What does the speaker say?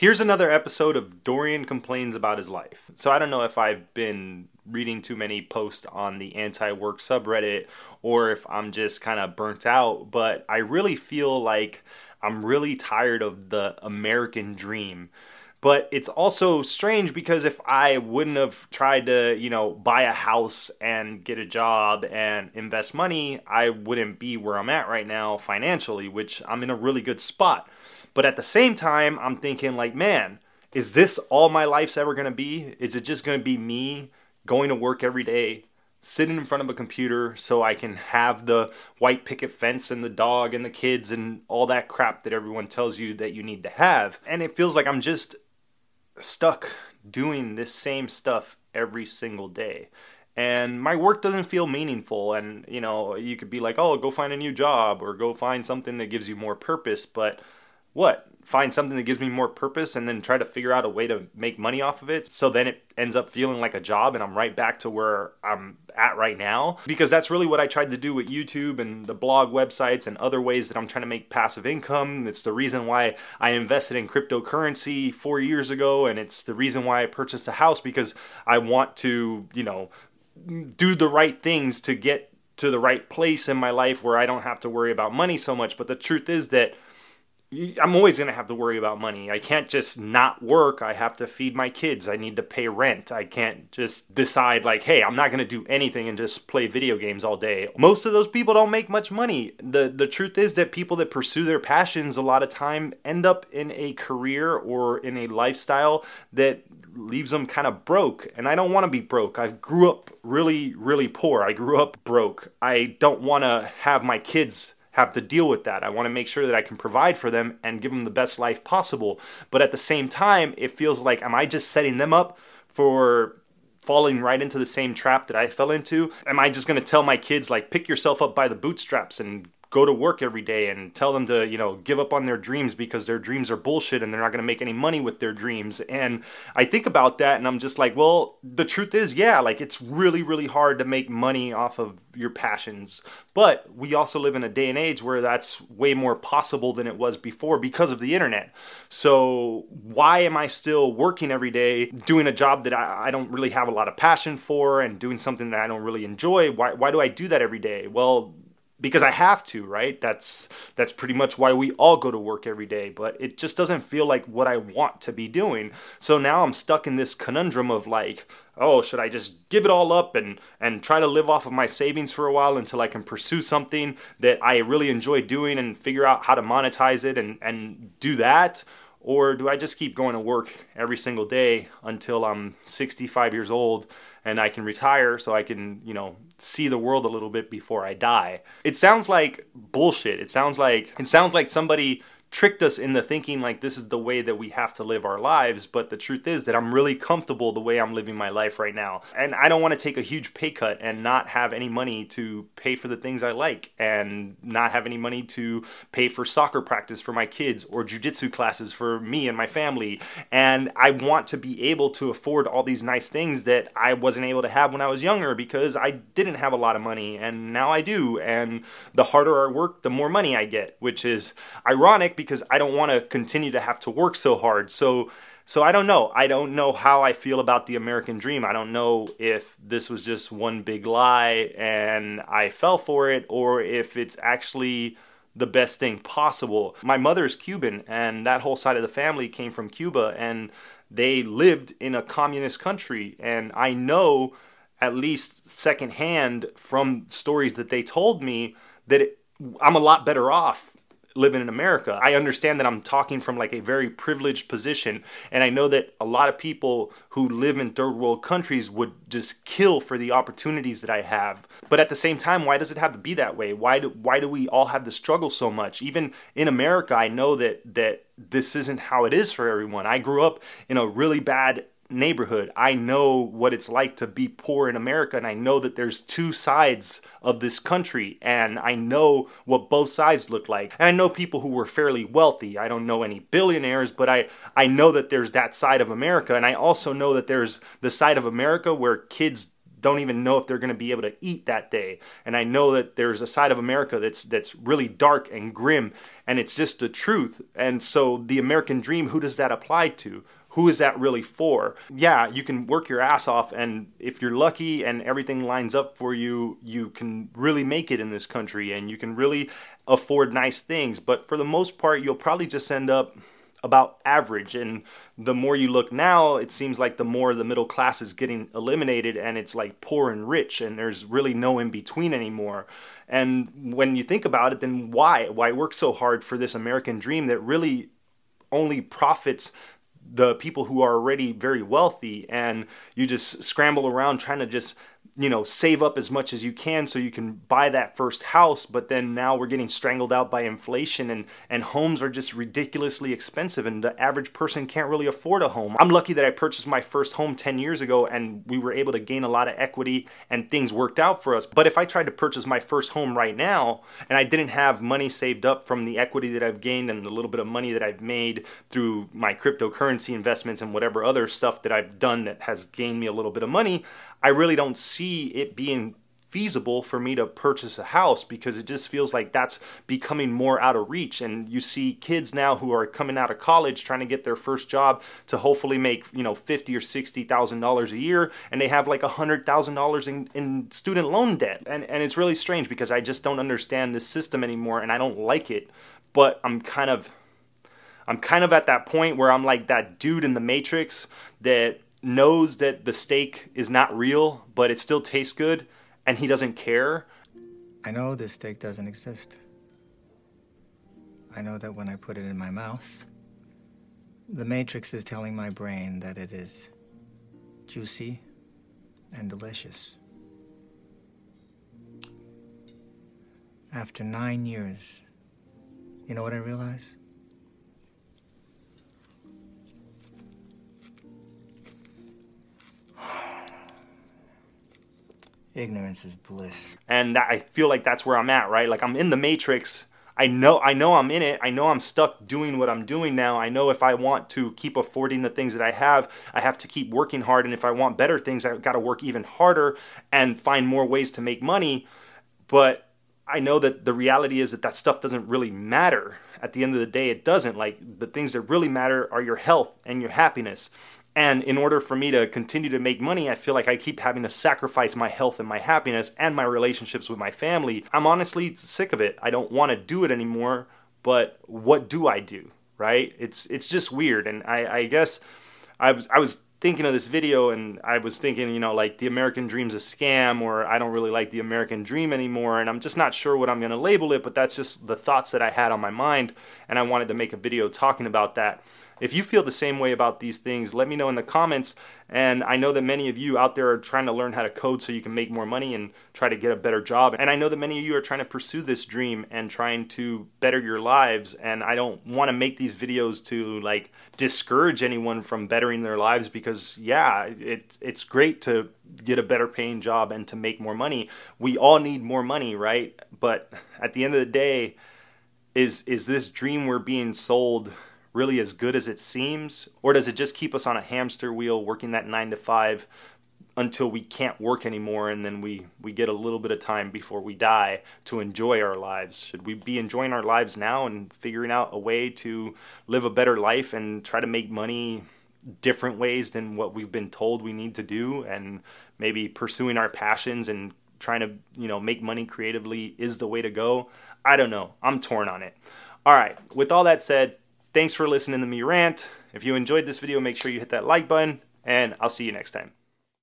Here's another episode of Dorian Complains About His Life. So I don't know if I've been reading too many posts on the anti work subreddit or if I'm just kind of burnt out, but I really feel like I'm really tired of the American dream. But it's also strange because if I wouldn't have tried to, you know, buy a house and get a job and invest money, I wouldn't be where I'm at right now financially, which I'm in a really good spot. But at the same time, I'm thinking, like, man, is this all my life's ever to be? Is it just to be me going to work every day, sitting in front of a computer so I can have the white picket fence and the dog and the kids and all that crap that everyone tells you that you need to have? And it feels like I'm just stuck doing this same stuff every single day and my work doesn't feel meaningful and you know you could be like oh go find a new job or go find something that gives you more purpose but what find something that gives me more purpose and then try to figure out a way to make money off of it? So then it ends up feeling like a job and I'm right back to where I'm at right now. Because that's really what I tried to do with YouTube and the blog websites and other ways that I'm trying to make passive income. It's the reason why I invested in cryptocurrency 4 years ago and it's the reason why I purchased a house because I want to you know do the right things to get to the right place in my life where I don't have to worry about money so much. But the truth is that I'm always going to have to worry about money. I can't just not work. I have to feed my kids. I need to pay rent. I can't just decide, like, hey, I'm not going to do anything and just play video games all day. Most of those people don't make much money. The, the truth is that people that pursue their passions a lot of time end up in a career or in a lifestyle that leaves them kind of broke. And I don't want to be broke. I grew up really, really poor. I grew up broke. I don't want to have my kids have to deal with that. I want to make sure that I can provide for them and give them the best life possible. But at the same time, it feels like, am I just setting them up for falling right into the same trap that I fell into? Am I just going to tell my kids, like, pick yourself up by the bootstraps and go to work every day and tell them to, you know, give up on their dreams because their dreams are bullshit and they're not going to make any money with their dreams. And I think about that and I'm just like, well, the truth is, yeah, like it's really, really hard to make money off of your passions. But we also live in a day and age where that's way more possible than it was before because of the internet. So why am I still working every day doing a job that I, I don't really have a lot of passion for and doing something that I don't really enjoy? Why, why do I do that every day? Well, because I have to, right? That's that's pretty much why we all go to work every day, but it just doesn't feel like what I want to be doing. So now I'm stuck in this conundrum of like, oh, should I just give it all up and and try to live off of my savings for a while until I can pursue something that I really enjoy doing and figure out how to monetize it and and do that? Or do I just keep going to work every single day until I'm 65 years old and I can retire so I can, you know, see the world a little bit before I die? It sounds like bullshit. It sounds like it sounds like somebody tricked us into thinking like this is the way that we have to live our lives but the truth is that i'm really comfortable the way i'm living my life right now. And i don't want to take a huge pay cut and not have any money to pay for the things i like and not have any money to pay for soccer practice for my kids or jiu-jitsu classes for me and my family. And i want to be able to afford all these nice things that i wasn't able to have when i was younger because i didn't have a lot of money and now i do. And the harder i work the more money i get which is ironic because I don't want to continue to have to work so hard. So so I don't know. I don't know how I feel about the American dream. I don't know if this was just one big lie and I fell for it or if it's actually the best thing possible. My mother is Cuban and that whole side of the family came from Cuba and they lived in a communist country and I know at least secondhand from stories that they told me that it, I'm a lot better off living in America. I understand that I'm talking from like a very privileged position and I know that a lot of people who live in third world countries would just kill for the opportunities that I have. But at the same time, why does it have to be that way? Why do why do we all have to struggle so much? Even in America, I know that that this isn't how it is for everyone. I grew up in a really bad neighborhood. I know what it's like to be poor in America, and I know that there's two sides of this country, and I know what both sides look like. And I know people who were fairly wealthy. I don't know any billionaires, but I, I know that there's that side of America, and I also know that there's the side of America where kids don't even know if they're going to be able to eat that day. And I know that there's a side of America that's that's really dark and grim and it's just the truth. And so the American dream, who does that apply to? Who is that really for? Yeah, you can work your ass off, and if you're lucky and everything lines up for you, you can really make it in this country and you can really afford nice things. But for the most part, you'll probably just end up about average. And the more you look now, it seems like the more the middle class is getting eliminated and it's like poor and rich, and there's really no in between anymore. And when you think about it, then why? Why work so hard for this American dream that really only profits the people who are already very wealthy and you just scramble around trying to just you know save up as much as you can so you can buy that first house but then now we're getting strangled out by inflation and and homes are just ridiculously expensive and the average person can't really afford a home. I'm lucky that i purchased my first home 10 years ago and we were able to gain a lot of equity and things worked out for us. But if i tried to purchase my first home right now and i didn't have money saved up from the equity that i've gained and the little bit of money that i've made through my cryptocurrency investments and whatever other stuff that i've done that has gained me a little bit of money I really don't see it being feasible for me to purchase a house because it just feels like that's becoming more out of reach. And you see kids now who are coming out of college trying to get their first job to hopefully make you know 50 or 60 thousand dollars a year and they have like a hundred thousand dollars in, in student loan debt. And and it's really strange because I just don't understand this system anymore and I don't like it. But I'm kind of I'm kind of at that point where I'm like that dude in the Matrix that knows that the steak is not real, but it still tastes good, and he doesn't care. I know this steak doesn't exist. I know that when I put it in my mouth, the Matrix is telling my brain that it is juicy and delicious. After nine years, you know what I realize? Ignorance is bliss. And I feel like that's where I'm at, right? Like I'm in the matrix. I know I know I'm in it. I know I'm stuck doing what I'm doing now. I know if I want to keep affording the things that I have, I have to keep working hard and if I want better things, I've got to work even harder and find more ways to make money. But I know that the reality is that that stuff doesn't really matter. At the end of the day, it doesn't. Like the things that really matter are your health and your happiness. And in order for me to continue to make money, I feel like I keep having to sacrifice my health and my happiness and my relationships with my family. I'm honestly sick of it. I don't want to do it anymore, but what do I do? Right? It's it's just weird. And I, I guess I was I was thinking of this video and I was thinking, you know, like the American dream's a scam or I don't really like the American dream anymore and I'm just not sure what I'm going to label it, but that's just the thoughts that I had on my mind and I wanted to make a video talking about that. If you feel the same way about these things, let me know in the comments. And I know that many of you out there are trying to learn how to code so you can make more money and try to get a better job. And I know that many of you are trying to pursue this dream and trying to better your lives. And I don't want to make these videos to like discourage anyone from bettering their lives because yeah, it, it's great to get a better paying job and to make more money. We all need more money, right? But at the end of the day, is is this dream we're being sold really as good as it seems? Or does it just keep us on a hamster wheel working that nine to five until we can't work anymore and then we, we get a little bit of time before we die to enjoy our lives? Should we be enjoying our lives now and figuring out a way to live a better life and try to make money different ways than what we've been told we need to do and maybe pursuing our passions and trying to you know make money creatively is the way to go i don't know i'm torn on it all right with all that said Thanks for listening to me rant. If you enjoyed this video, make sure you hit that like button, and I'll see you next time.